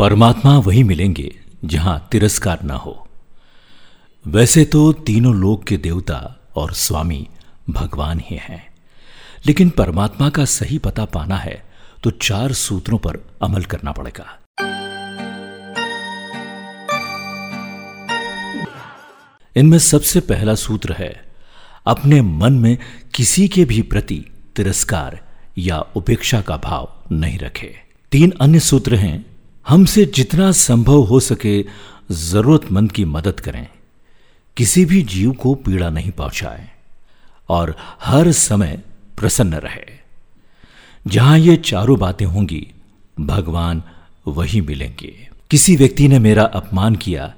परमात्मा वही मिलेंगे, जहाँ तिरस्कार न हो। वैसे तो तीनों लोक के देवता और स्वामी भगवान ही हैं। लेकिन परमात्मा का सही पता पाना है तो चार सूत्रों पर अमल करना पड़ेगा। इनमें सबसे पहला सूत्र है, अपने मन में किसी के भी प्रति तिरस्कार या उपेक्षा का भाव नहीं रखे। तीन अन्य सूत्र हैं हमसे जितना संभव हो सके जरूरतमंद की मदद करें। किसी भी जीव को पीड़ा नहीं पहुंचाएँ और हर समय प्रसन्न रहे। जहाँ ये चारों बातें होंगी, भगवान वही मिलेंगे। किसी व्यक्ति ने मेरा अपमान किया,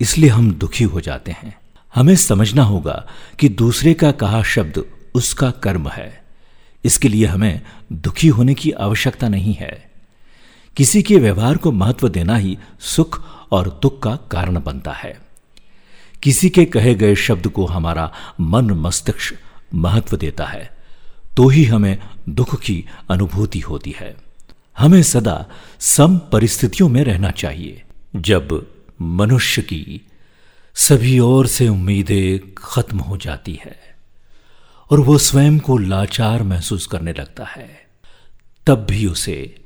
इसलिए हम दुखी हो जाते हैं। हमें समझना होगा कि दूसरे का कहा शब्द उसका कर्म है। इसके लिए हमें दुखी होने की आवश्यकता नहीं है। किसी के व्यवहार को महत्व देना ही सुख और दुख का कारण बनता है। किसी के कहे गए शब्द को हमारा मन मस्तिष्क महत्व देता है तो ही हमें दुख की अनुभूति होती है। हमें सदा सम परिस्थितियों में रहना चाहिए। जब मनुष्य की सभी ओर से उम्मीदें खत्म हो जाती है और वो स्वयं को लाचार महसूस करने लगता है, तब भी उसे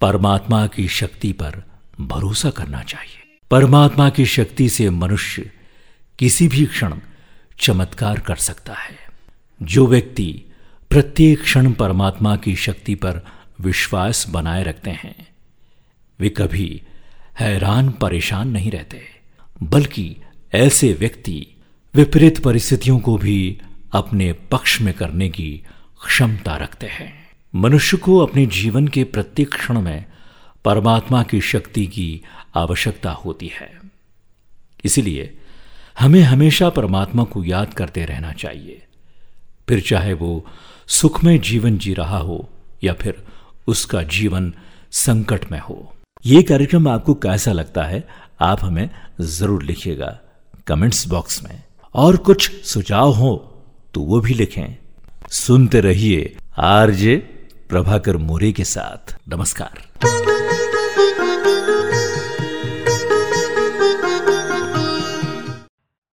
परमात्मा की शक्ति पर भरोसा करना चाहिए। परमात्मा की शक्ति से मनुष्य किसी भी क्षण चमत्कार कर सकता है। जो व्यक्ति प्रत्येक क्षण परमात्मा की शक्ति पर विश्वास बनाए रखते हैं, वे कभी हैरान परेशान नहीं रहते, बल्कि ऐसे व्यक्ति विपरीत परिस्थितियों को भी अपने पक्ष में करने की क्षमता रखते हैं। मनुष्य को अपने जीवन के प्रत्येक क्षण में परमात्मा की शक्ति की आवश्यकता होती है। इसलिए हमें हमेशा परमात्मा को याद करते रहना चाहिए। फिर चाहे वो सुखमय जीवन जी रहा हो या फिर उसका जीवन संकट में हो। ये कार्यक्रम आपको कैसा लगता है, आप हमें ज़रूर लिखिएगा कमेंट्स बॉक्स में। और कुछ सुझाव हो तो वो भी लिखें। सुनते रहिए आरजे प्रभाकर मोरे के साथ। नमस्कार।